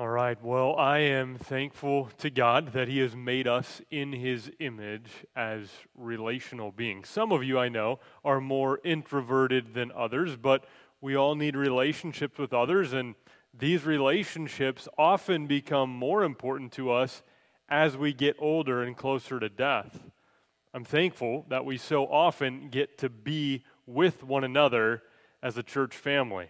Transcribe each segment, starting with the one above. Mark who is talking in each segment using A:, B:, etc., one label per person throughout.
A: All right. Well, I am thankful to God that He has made us in His image as relational beings. Some of you I know are more introverted than others, but we all need relationships with others, and these relationships often become more important to us as we get older and closer to death. I'm thankful that we so often get to be with one another as a church family.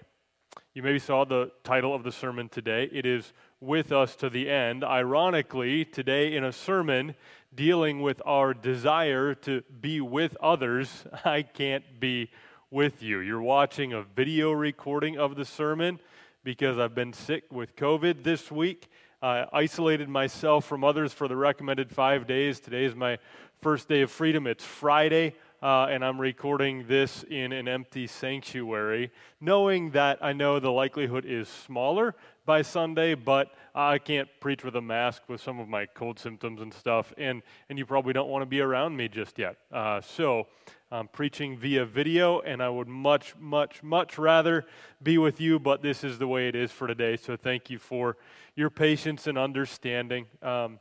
A: You maybe saw the title of the sermon today. It is With Us to the End. Ironically, today in a sermon dealing with our desire to be with others, I can't be with you. You're watching a video recording of the sermon because I've been sick with COVID this week. I isolated myself from others for the recommended five days. Today is my first day of freedom. It's Friday uh, and I'm recording this in an empty sanctuary, knowing that I know the likelihood is smaller by Sunday, but I can't preach with a mask with some of my cold symptoms and stuff, and, and you probably don't want to be around me just yet. Uh, so I'm preaching via video, and I would much, much, much rather be with you, but this is the way it is for today. So thank you for your patience and understanding. Um,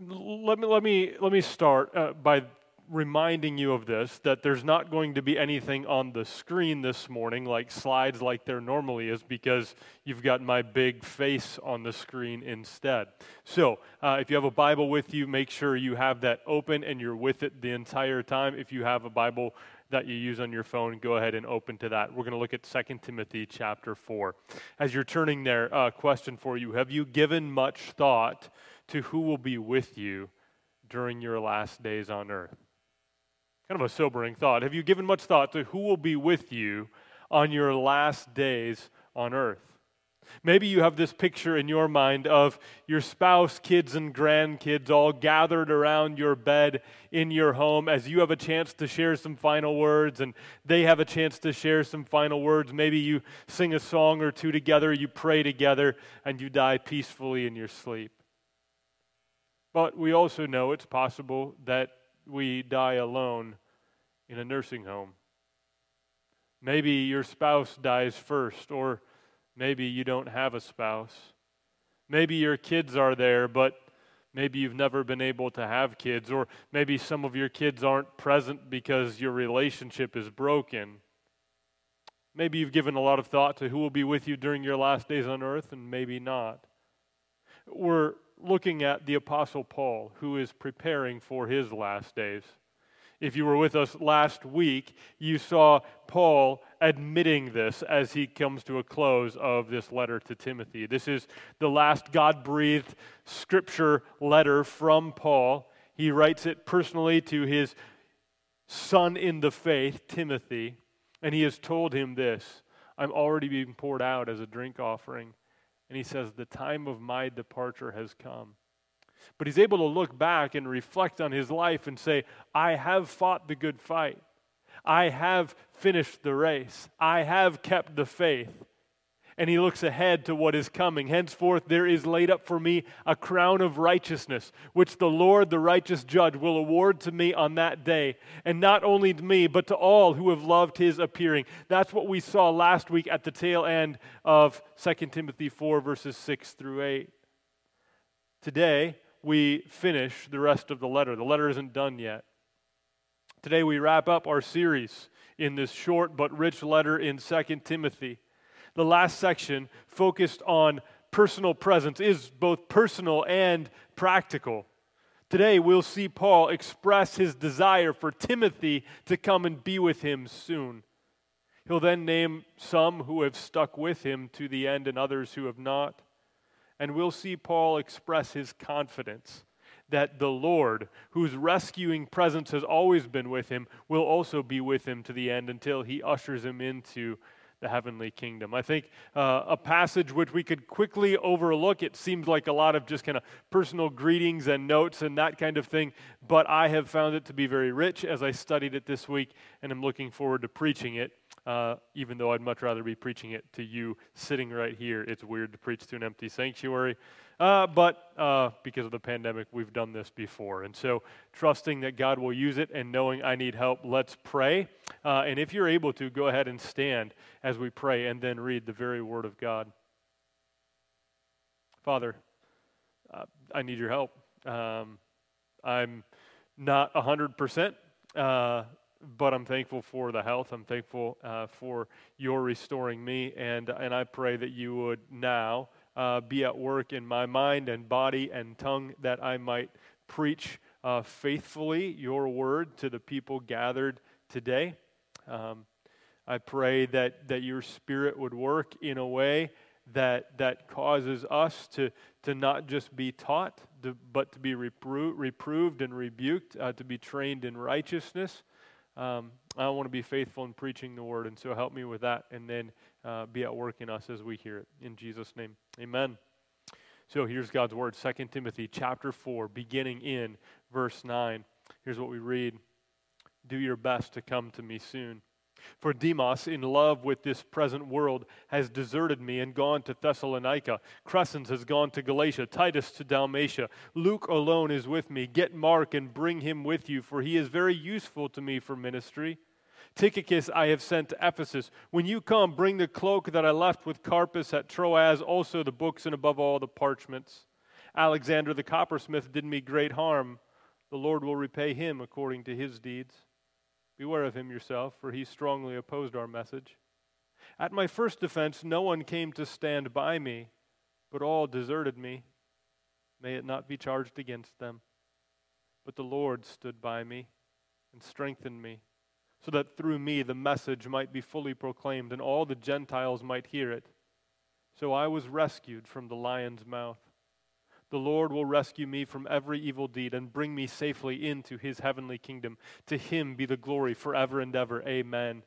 A: let me let me let me start uh, by reminding you of this that there's not going to be anything on the screen this morning like slides like there normally is because you've got my big face on the screen instead. So, uh, if you have a Bible with you, make sure you have that open and you're with it the entire time. If you have a Bible that you use on your phone, go ahead and open to that. We're going to look at 2 Timothy chapter 4. As you're turning there, a uh, question for you Have you given much thought to who will be with you during your last days on earth? Kind of a sobering thought. Have you given much thought to who will be with you on your last days on earth? Maybe you have this picture in your mind of your spouse, kids, and grandkids all gathered around your bed in your home as you have a chance to share some final words and they have a chance to share some final words. Maybe you sing a song or two together, you pray together, and you die peacefully in your sleep. But we also know it's possible that we die alone in a nursing home. Maybe your spouse dies first, or maybe you don't have a spouse. Maybe your kids are there, but maybe you've never been able to have kids, or maybe some of your kids aren't present because your relationship is broken. Maybe you've given a lot of thought to who will be with you during your last days on earth, and maybe not. We're looking at the Apostle Paul, who is preparing for his last days. If you were with us last week, you saw Paul admitting this as he comes to a close of this letter to Timothy. This is the last God breathed scripture letter from Paul. He writes it personally to his son in the faith, Timothy, and he has told him this I'm already being poured out as a drink offering and he says, The time of my departure has come. But he's able to look back and reflect on his life and say, I have fought the good fight. I have finished the race. I have kept the faith and he looks ahead to what is coming. Henceforth, there is laid up for me a crown of righteousness, which the Lord, the righteous judge, will award to me on that day. And not only to me, but to all who have loved his appearing. That's what we saw last week at the tail end of 2 Timothy 4, verses 6 through 8. Today, we finish the rest of the letter. The letter isn't done yet. Today, we wrap up our series in this short but rich letter in 2 Timothy the last section focused on personal presence, is both personal and practical. Today, we'll see Paul express his desire for Timothy to come and be with him soon. He'll then name some who have stuck with him to the end and others who have not. And we'll see Paul express his confidence that the Lord, whose rescuing presence has always been with him, will also be with him to the end until he ushers him into the heavenly kingdom. I think uh, a passage which we could quickly overlook, it seems like a lot of just kind of personal greetings and notes and that kind of thing, but I have found it to be very rich as I studied it this week, and I'm looking forward to preaching it. Uh, even though I'd much rather be preaching it to you sitting right here. It's weird to preach to an empty sanctuary. Uh, but uh, because of the pandemic, we've done this before. And so, trusting that God will use it and knowing I need help, let's pray. Uh, and if you're able to, go ahead and stand as we pray and then read the very Word of God. Father, uh, I need your help. Um, I'm not 100%, uh, but I'm thankful for the health. I'm thankful uh, for your restoring me. And, and I pray that you would now uh, be at work in my mind and body and tongue that I might preach uh, faithfully your word to the people gathered today. Um, I pray that, that your spirit would work in a way that, that causes us to, to not just be taught, to, but to be repro- reproved and rebuked, uh, to be trained in righteousness. Um, I want to be faithful in preaching the word, and so help me with that, and then uh, be at work in us as we hear it. In Jesus' name, amen. So here's God's word, 2 Timothy chapter 4, beginning in verse 9. Here's what we read Do your best to come to me soon. For Demas, in love with this present world, has deserted me and gone to Thessalonica. Crescens has gone to Galatia, Titus to Dalmatia. Luke alone is with me. Get Mark and bring him with you, for he is very useful to me for ministry. Tychicus I have sent to Ephesus. When you come, bring the cloak that I left with Carpus at Troas, also the books and above all the parchments. Alexander the coppersmith did me great harm. The Lord will repay him according to his deeds. Beware of him yourself, for he strongly opposed our message. At my first defense, no one came to stand by me, but all deserted me. May it not be charged against them. But the Lord stood by me and strengthened me so that through me the message might be fully proclaimed and all the Gentiles might hear it. So I was rescued from the lion's mouth. The Lord will rescue me from every evil deed and bring me safely into his heavenly kingdom. To him be the glory forever and ever. Amen.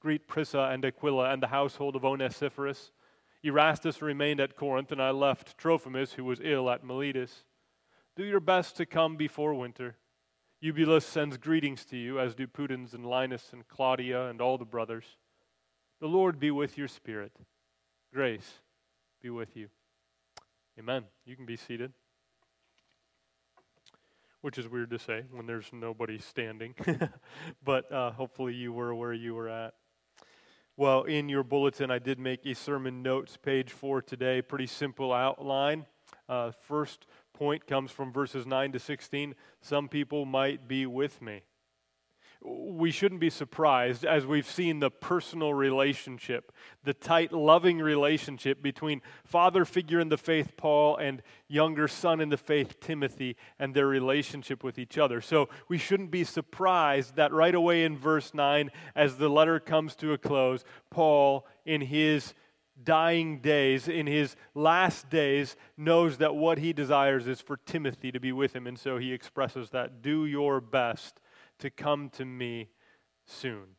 A: Greet Prisca and Aquila and the household of Onesiphorus. Erastus remained at Corinth, and I left Trophimus, who was ill at Miletus. Do your best to come before winter. Eubulus sends greetings to you, as do Pudens and Linus and Claudia and all the brothers. The Lord be with your spirit. Grace be with you. Amen. You can be seated. Which is weird to say when there's nobody standing. but uh, hopefully you were where you were at. Well, in your bulletin, I did make a sermon notes page for today. Pretty simple outline. Uh, first point comes from verses 9 to 16. Some people might be with me. We shouldn't be surprised as we've seen the personal relationship, the tight, loving relationship between father figure in the faith, Paul, and younger son in the faith, Timothy, and their relationship with each other. So we shouldn't be surprised that right away in verse 9, as the letter comes to a close, Paul, in his dying days, in his last days, knows that what he desires is for Timothy to be with him. And so he expresses that do your best to come to me soon.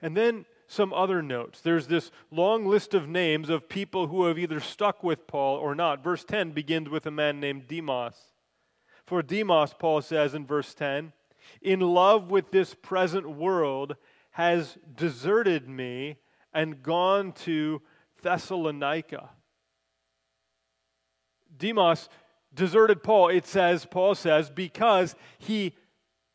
A: And then some other notes. There's this long list of names of people who have either stuck with Paul or not. Verse 10 begins with a man named Demas. For Demas, Paul says in verse 10, in love with this present world, has deserted me and gone to Thessalonica. Demas deserted Paul, it says, Paul says, because he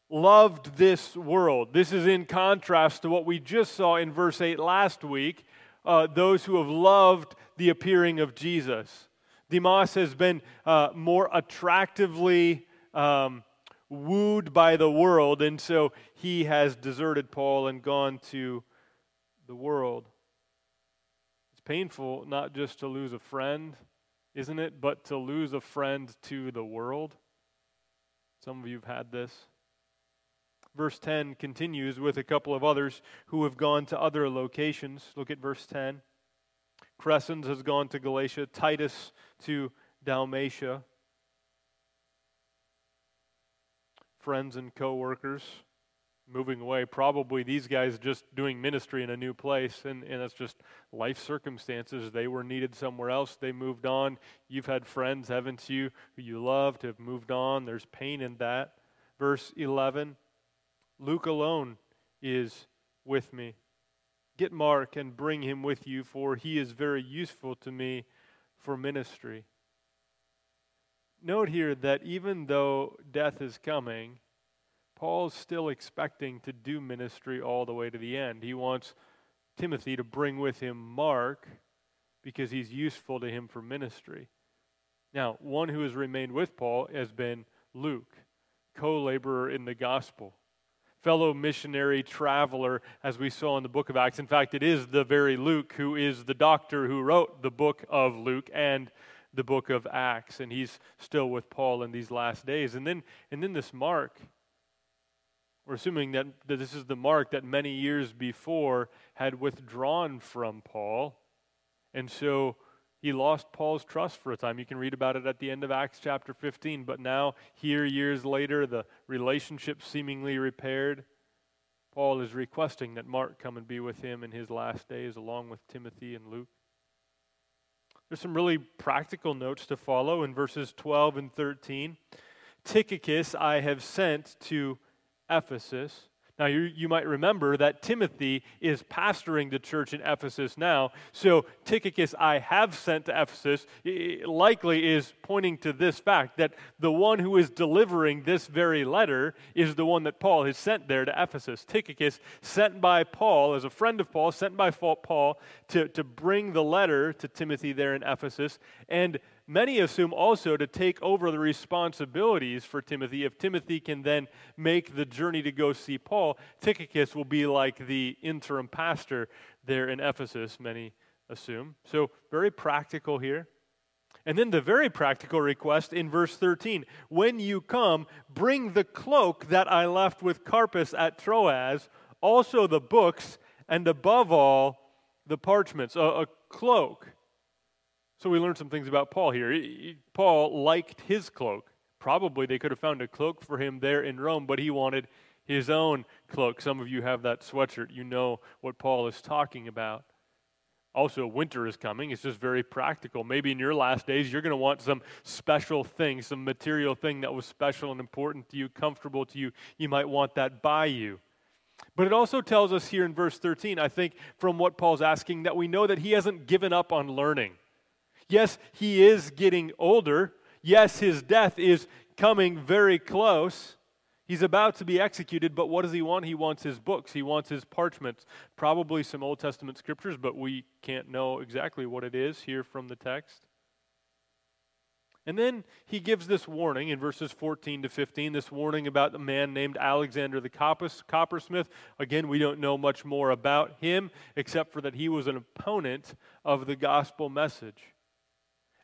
A: loved this world. This is in contrast to what we just saw in verse 8 last week uh, those who have loved the appearing of Jesus. Demas has been uh, more attractively um, wooed by the world, and so he has deserted Paul and gone to the world. It's painful not just to lose a friend, isn't it, but to lose a friend to the world. Some of you have had this. Verse 10 continues with a couple of others who have gone to other locations. Look at verse 10. Crescens has gone to Galatia, Titus to Dalmatia. Friends and co workers moving away. Probably these guys just doing ministry in a new place, and, and it's just life circumstances. They were needed somewhere else. They moved on. You've had friends, haven't you, who you loved, have moved on. There's pain in that. Verse 11 Luke alone is with me. Get Mark and bring him with you, for he is very useful to me for ministry. Note here that even though death is coming, Paul's still expecting to do ministry all the way to the end. He wants Timothy to bring with him Mark because he's useful to him for ministry. Now, one who has remained with Paul has been Luke, co laborer in the gospel, fellow missionary traveler, as we saw in the book of Acts. In fact, it is the very Luke who is the doctor who wrote the book of Luke and the book of Acts, and he's still with Paul in these last days. And then, and then this Mark, we're assuming that, that this is the Mark that many years before had withdrawn from Paul. And so he lost Paul's trust for a time. You can read about it at the end of Acts chapter 15. But now, here, years later, the relationship seemingly repaired. Paul is requesting that Mark come and be with him in his last days, along with Timothy and Luke. There's some really practical notes to follow in verses 12 and 13. Tychicus I have sent to Ephesus now, you, you might remember that Timothy is pastoring the church in Ephesus now. So, Tychicus, I have sent to Ephesus, likely is pointing to this fact that the one who is delivering this very letter is the one that Paul has sent there to Ephesus. Tychicus, sent by Paul, as a friend of Paul, sent by Paul to, to bring the letter to Timothy there in Ephesus. And many assume also to take over the responsibilities for Timothy. If Timothy can then make the journey to go see Paul, Tychicus will be like the interim pastor there in Ephesus, many assume. So, very practical here. And then the very practical request in verse 13 When you come, bring the cloak that I left with Carpus at Troas, also the books, and above all, the parchments. A, a cloak so we learned some things about Paul here. Paul liked his cloak. Probably they could have found a cloak for him there in Rome, but he wanted his own cloak. Some of you have that sweatshirt. You know what Paul is talking about. Also, winter is coming. It's just very practical. Maybe in your last days, you're going to want some special thing, some material thing that was special and important to you, comfortable to you. You might want that by you. But it also tells us here in verse 13, I think, from what Paul's asking, that we know that he hasn't given up on learning. Yes, he is getting older. Yes, his death is coming very close. He's about to be executed, but what does he want? He wants his books, he wants his parchments, probably some Old Testament scriptures, but we can't know exactly what it is here from the text. And then he gives this warning in verses 14 to 15, this warning about the man named Alexander the coppersmith. Again, we don't know much more about him except for that he was an opponent of the gospel message.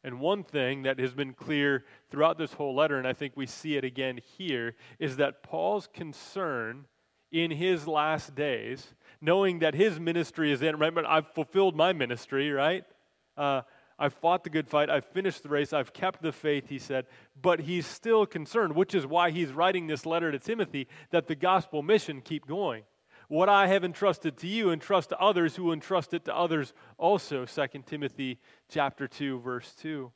A: And one thing that has been clear throughout this whole letter, and I think we see it again here, is that Paul's concern in his last days, knowing that his ministry is in, right? But I've fulfilled my ministry, right? Uh, I've fought the good fight. I've finished the race. I've kept the faith, he said. But he's still concerned, which is why he's writing this letter to Timothy, that the gospel mission keep going. What I have entrusted to you, entrust to others who entrust it to others also. 2 Timothy chapter 2, verse 2.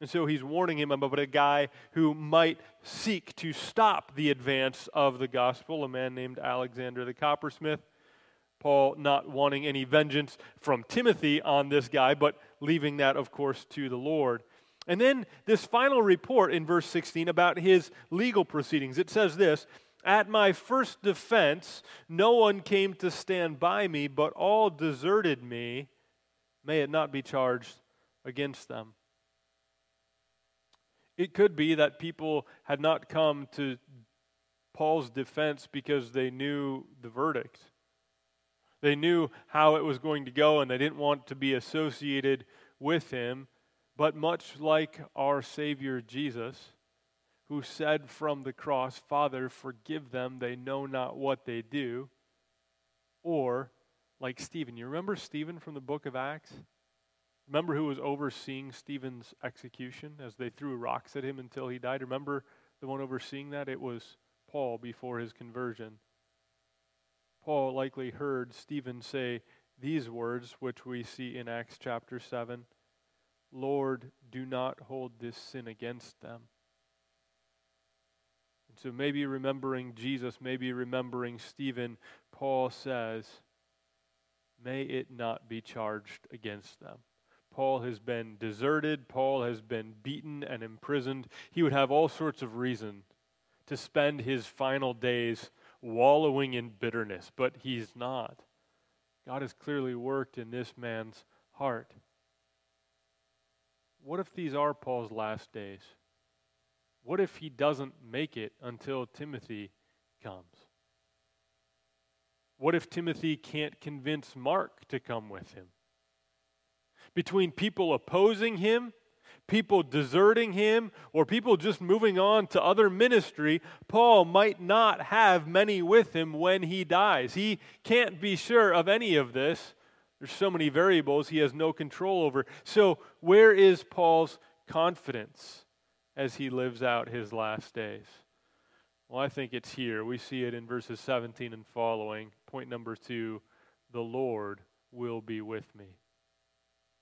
A: And so he's warning him about a guy who might seek to stop the advance of the gospel, a man named Alexander the coppersmith. Paul not wanting any vengeance from Timothy on this guy, but leaving that, of course, to the Lord. And then this final report in verse 16 about his legal proceedings. It says this at my first defense, no one came to stand by me, but all deserted me. May it not be charged against them. It could be that people had not come to Paul's defense because they knew the verdict. They knew how it was going to go and they didn't want to be associated with him. But much like our Savior Jesus, who said from the cross, Father, forgive them, they know not what they do. Or, like Stephen, you remember Stephen from the book of Acts? Remember who was overseeing Stephen's execution as they threw rocks at him until he died? Remember the one overseeing that? It was Paul before his conversion. Paul likely heard Stephen say these words, which we see in Acts chapter 7 Lord, do not hold this sin against them. So maybe remembering Jesus, maybe remembering Stephen, Paul says, may it not be charged against them. Paul has been deserted, Paul has been beaten and imprisoned. He would have all sorts of reason to spend his final days wallowing in bitterness, but he's not. God has clearly worked in this man's heart. what if these are Paul's last days? What if he doesn't make it until Timothy comes? What if Timothy can't convince Mark to come with him? Between people opposing him, people deserting him, or people just moving on to other ministry, Paul might not have many with him when he dies. He can't be sure of any of this. There's so many variables he has no control over. So, where is Paul's confidence? As he lives out his last days? Well, I think it's here. We see it in verses 17 and following. Point number two the Lord will be with me.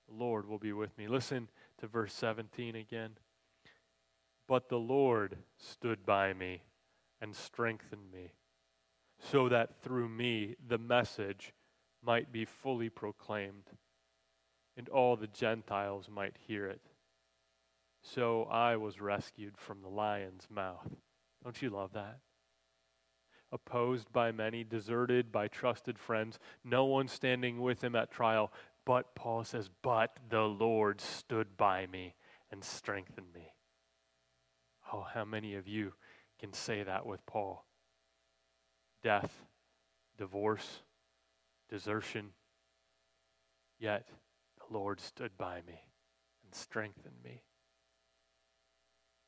A: The Lord will be with me. Listen to verse 17 again. But the Lord stood by me and strengthened me, so that through me the message might be fully proclaimed, and all the Gentiles might hear it so I was rescued from the lion's mouth. Don't you love that? Opposed by many, deserted by trusted friends, no one standing with him at trial. But Paul says, But the Lord stood by me and strengthened me. Oh, how many of you can say that with Paul? Death, divorce, desertion. Yet the Lord stood by me and strengthened me.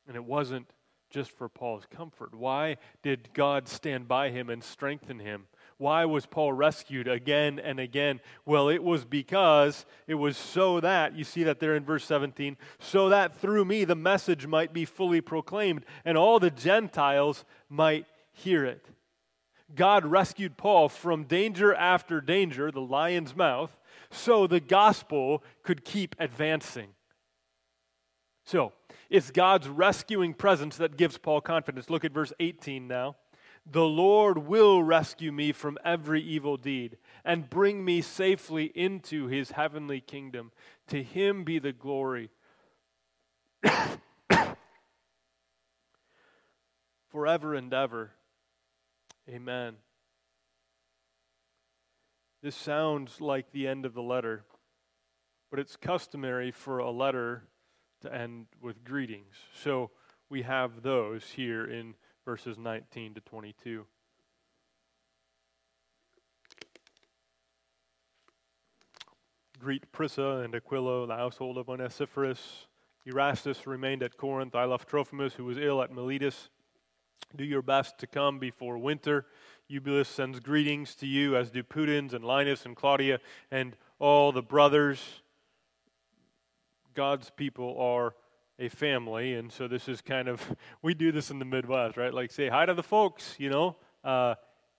A: And it wasn't just for Paul's comfort. Why did God stand by him and strengthen him? Why was Paul rescued again and again? Well, it was because it was so that, you see that there in verse 17, so that through me the message might be fully proclaimed and all the Gentiles might hear it. God rescued Paul from danger after danger, the lion's mouth, so the gospel could keep advancing. So, it's God's rescuing presence that gives Paul confidence. Look at verse 18 now. The Lord will rescue me from every evil deed and bring me safely into his heavenly kingdom. To him be the glory forever and ever. Amen. This sounds like the end of the letter, but it's customary for a letter to end with greetings. So we have those here in verses 19 to 22. Greet Prisca and Aquila, the household of Onesiphorus. Erastus remained at Corinth. I left Trophimus, who was ill at Miletus. Do your best to come before winter. Eubulus sends greetings to you, as do Pudens and Linus and Claudia and all the brothers. God's people are a family, and so this is kind of we do this in the Midwest, right? Like say hi to the folks, you know. Uh,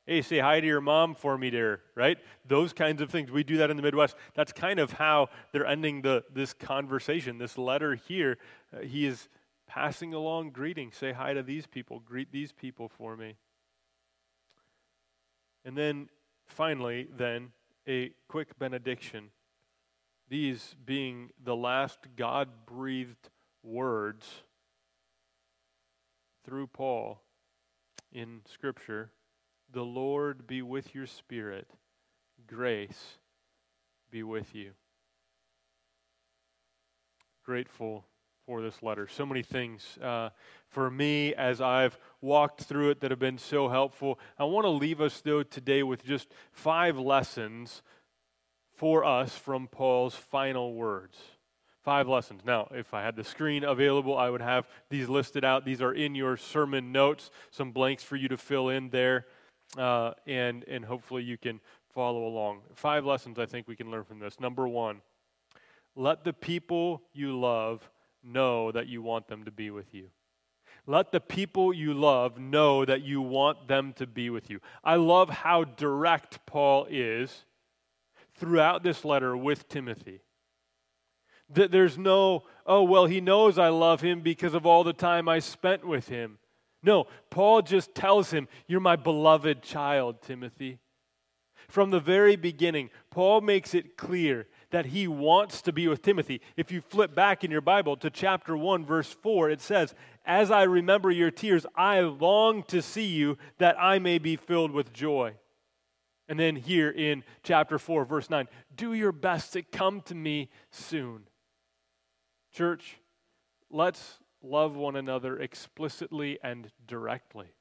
A: hey, say hi to your mom for me, there, right? Those kinds of things. We do that in the Midwest. That's kind of how they're ending the this conversation, this letter here. Uh, he is passing along greetings. Say hi to these people. Greet these people for me. And then finally, then a quick benediction these being the last God breathed words through Paul in Scripture The Lord be with your spirit, grace be with you. Grateful for this letter. So many things uh, for me as I've walked through it that have been so helpful. I want to leave us, though, today with just five lessons for us from Paul's final words. Five lessons. Now, if I had the screen available, I would have these listed out. These are in your sermon notes, some blanks for you to fill in there, uh, and, and hopefully you can follow along. Five lessons I think we can learn from this. Number one, let the people you love know that you want them to be with you. Let the people you love know that you want them to be with you. I love how direct Paul is throughout this letter with Timothy. That there's no, oh, well, he knows I love him because of all the time I spent with him. No, Paul just tells him, You're my beloved child, Timothy. From the very beginning, Paul makes it clear that he wants to be with Timothy. If you flip back in your Bible to chapter 1, verse 4, it says, As I remember your tears, I long to see you that I may be filled with joy. And then here in chapter 4, verse 9, do your best to come to me soon. Church, let's love one another explicitly and directly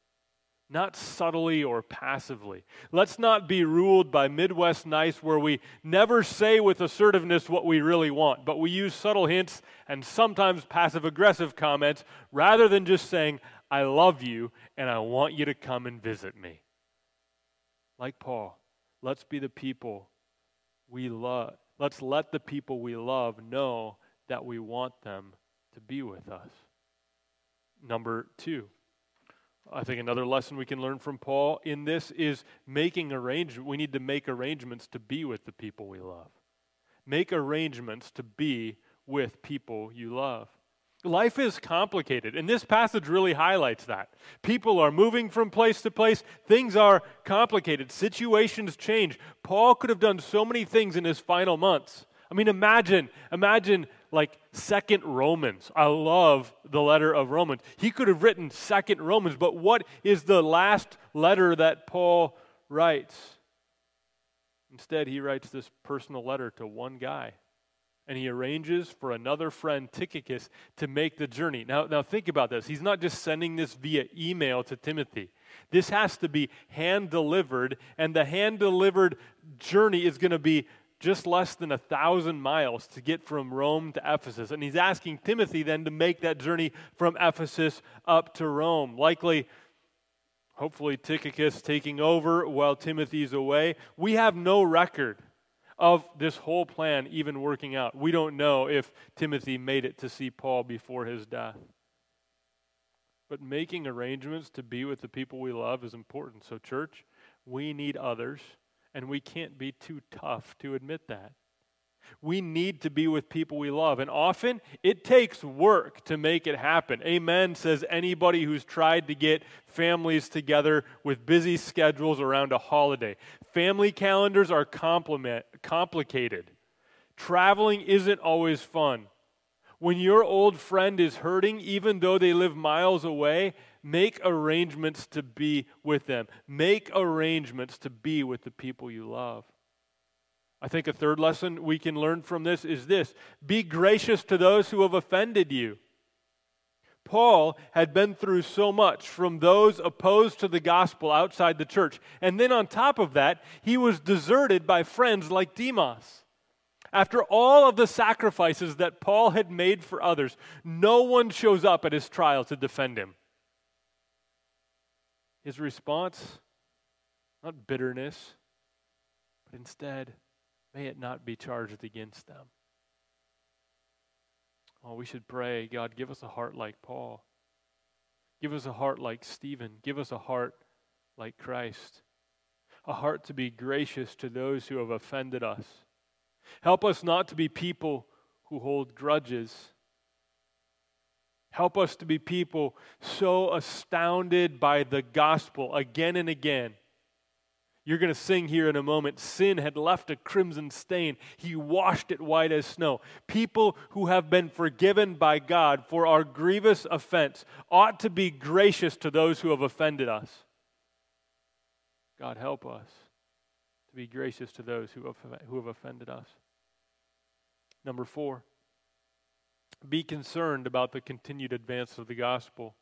A: not subtly or passively. Let's not be ruled by Midwest nice where we never say with assertiveness what we really want, but we use subtle hints and sometimes passive aggressive comments rather than just saying, I love you and I want you to come and visit me. Like Paul, let's be the people we love. Let's let the people we love know that we want them to be with us. Number two, I think another lesson we can learn from Paul in this is making arrangements. We need to make arrangements to be with the people we love. Make arrangements to be with people you love. Life is complicated, and this passage really highlights that. People are moving from place to place, things are complicated, situations change. Paul could have done so many things in his final months. I mean, imagine, imagine like second Romans. I love the letter of Romans. He could have written second Romans, but what is the last letter that Paul writes? Instead, he writes this personal letter to one guy. And he arranges for another friend, Tychicus, to make the journey. Now, now think about this. He's not just sending this via email to Timothy. This has to be hand delivered, and the hand delivered journey is going to be just less than a thousand miles to get from Rome to Ephesus. And he's asking Timothy then to make that journey from Ephesus up to Rome. Likely, hopefully, Tychicus taking over while Timothy's away. We have no record of this whole plan even working out. We don't know if Timothy made it to see Paul before his death. But making arrangements to be with the people we love is important. So, church, we need others and we can't be too tough to admit that. We need to be with people we love. And often it takes work to make it happen. Amen, says anybody who's tried to get families together with busy schedules around a holiday. Family calendars are complicated. Traveling isn't always fun. When your old friend is hurting, even though they live miles away, Make arrangements to be with them. Make arrangements to be with the people you love. I think a third lesson we can learn from this is this be gracious to those who have offended you. Paul had been through so much from those opposed to the gospel outside the church. And then on top of that, he was deserted by friends like Demas. After all of the sacrifices that Paul had made for others, no one shows up at his trial to defend him. His response, not bitterness, but instead, may it not be charged against them. Oh, we should pray, God, give us a heart like Paul. Give us a heart like Stephen. Give us a heart like Christ. A heart to be gracious to those who have offended us. Help us not to be people who hold grudges Help us to be people so astounded by the gospel again and again. You're going to sing here in a moment. Sin had left a crimson stain. He washed it white as snow. People who have been forgiven by God for our grievous offense ought to be gracious to those who have offended us. God, help us to be gracious to those who have, who have offended us. Number four be concerned about the continued advance of the gospel.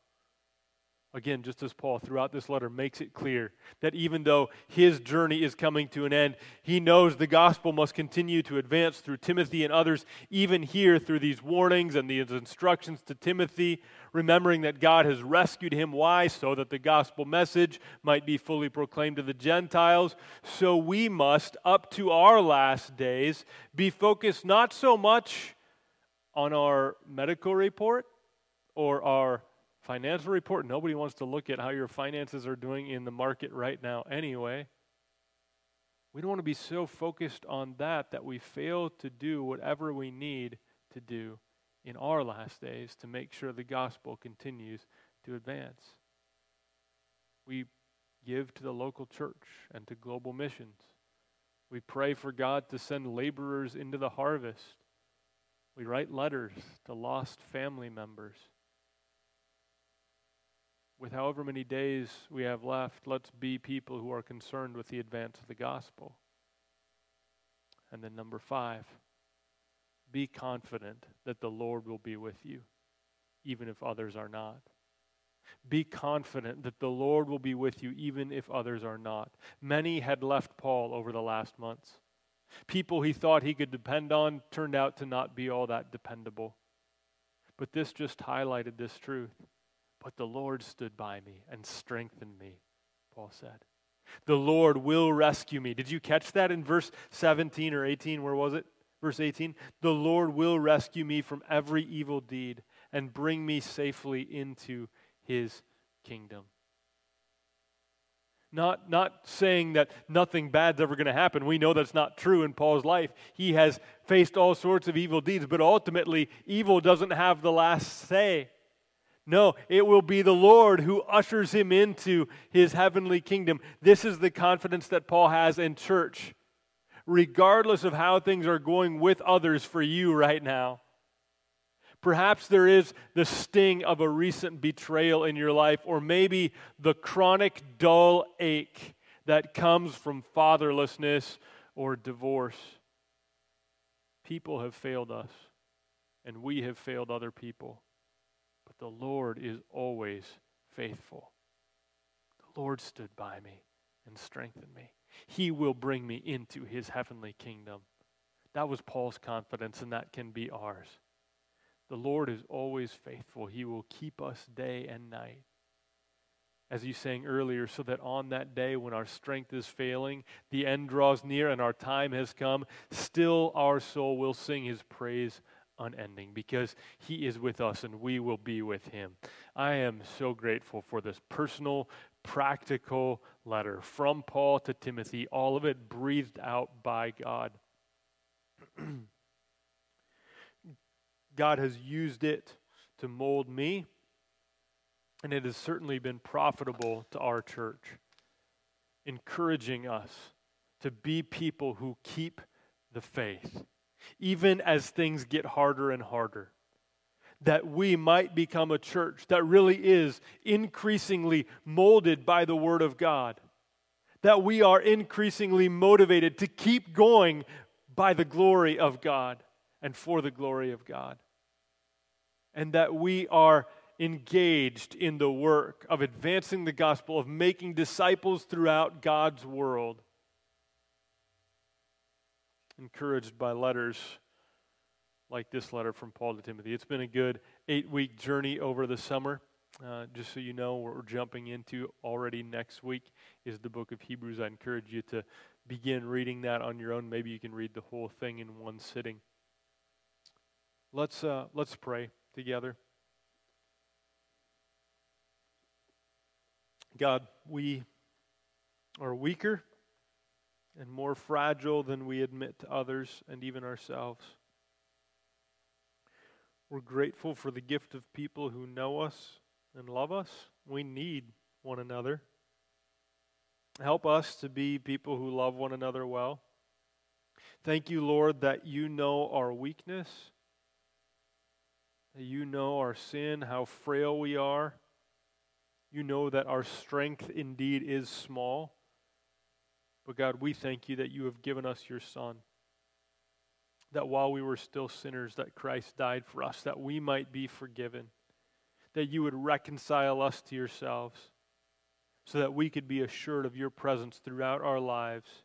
A: Again, just as Paul throughout this letter makes it clear that even though his journey is coming to an end, he knows the gospel must continue to advance through Timothy and others, even here through these warnings and these instructions to Timothy, remembering that God has rescued him. Why? So that the gospel message might be fully proclaimed to the Gentiles. So we must, up to our last days, be focused not so much on our medical report or our financial report. Nobody wants to look at how your finances are doing in the market right now anyway. We don't want to be so focused on that that we fail to do whatever we need to do in our last days to make sure the gospel continues to advance. We give to the local church and to global missions. We pray for God to send laborers into the harvest. We write letters to lost family members. With however many days we have left, let's be people who are concerned with the advance of the gospel. And then, number five, be confident that the Lord will be with you, even if others are not. Be confident that the Lord will be with you, even if others are not. Many had left Paul over the last months. People he thought he could depend on turned out to not be all that dependable. But this just highlighted this truth. But the Lord stood by me and strengthened me, Paul said. The Lord will rescue me. Did you catch that in verse 17 or 18? Where was it? Verse 18. The Lord will rescue me from every evil deed and bring me safely into his kingdom. Not, not saying that nothing bad's ever going to happen. We know that's not true in Paul's life. He has faced all sorts of evil deeds, but ultimately, evil doesn't have the last say. No, it will be the Lord who ushers him into his heavenly kingdom. This is the confidence that Paul has in church, regardless of how things are going with others for you right now. Perhaps there is the sting of a recent betrayal in your life, or maybe the chronic dull ache that comes from fatherlessness or divorce. People have failed us, and we have failed other people. But the Lord is always faithful. The Lord stood by me and strengthened me. He will bring me into his heavenly kingdom. That was Paul's confidence, and that can be ours. The Lord is always faithful. He will keep us day and night. As you sang earlier, so that on that day when our strength is failing, the end draws near, and our time has come, still our soul will sing his praise unending because he is with us and we will be with him. I am so grateful for this personal, practical letter from Paul to Timothy, all of it breathed out by God. God has used it to mold me, and it has certainly been profitable to our church, encouraging us to be people who keep the faith, even as things get harder and harder. That we might become a church that really is increasingly molded by the Word of God. That we are increasingly motivated to keep going by the glory of God and for the glory of God and that we are engaged in the work of advancing the gospel, of making disciples throughout God's world. Encouraged by letters like this letter from Paul to Timothy. It's been a good eight week journey over the summer. Uh, just so you know, what we're jumping into already next week is the book of Hebrews. I encourage you to begin reading that on your own. Maybe you can read the whole thing in one sitting. Let's, uh, let's pray together. God, we are weaker and more fragile than we admit to others and even ourselves. We're grateful for the gift of people who know us and love us. We need one another. Help us to be people who love one another well. Thank you, Lord, that you know our weakness that you know our sin, how frail we are. You know that our strength indeed is small. But God, we thank you that you have given us your Son. That while we were still sinners, that Christ died for us, that we might be forgiven. That you would reconcile us to yourselves, so that we could be assured of your presence throughout our lives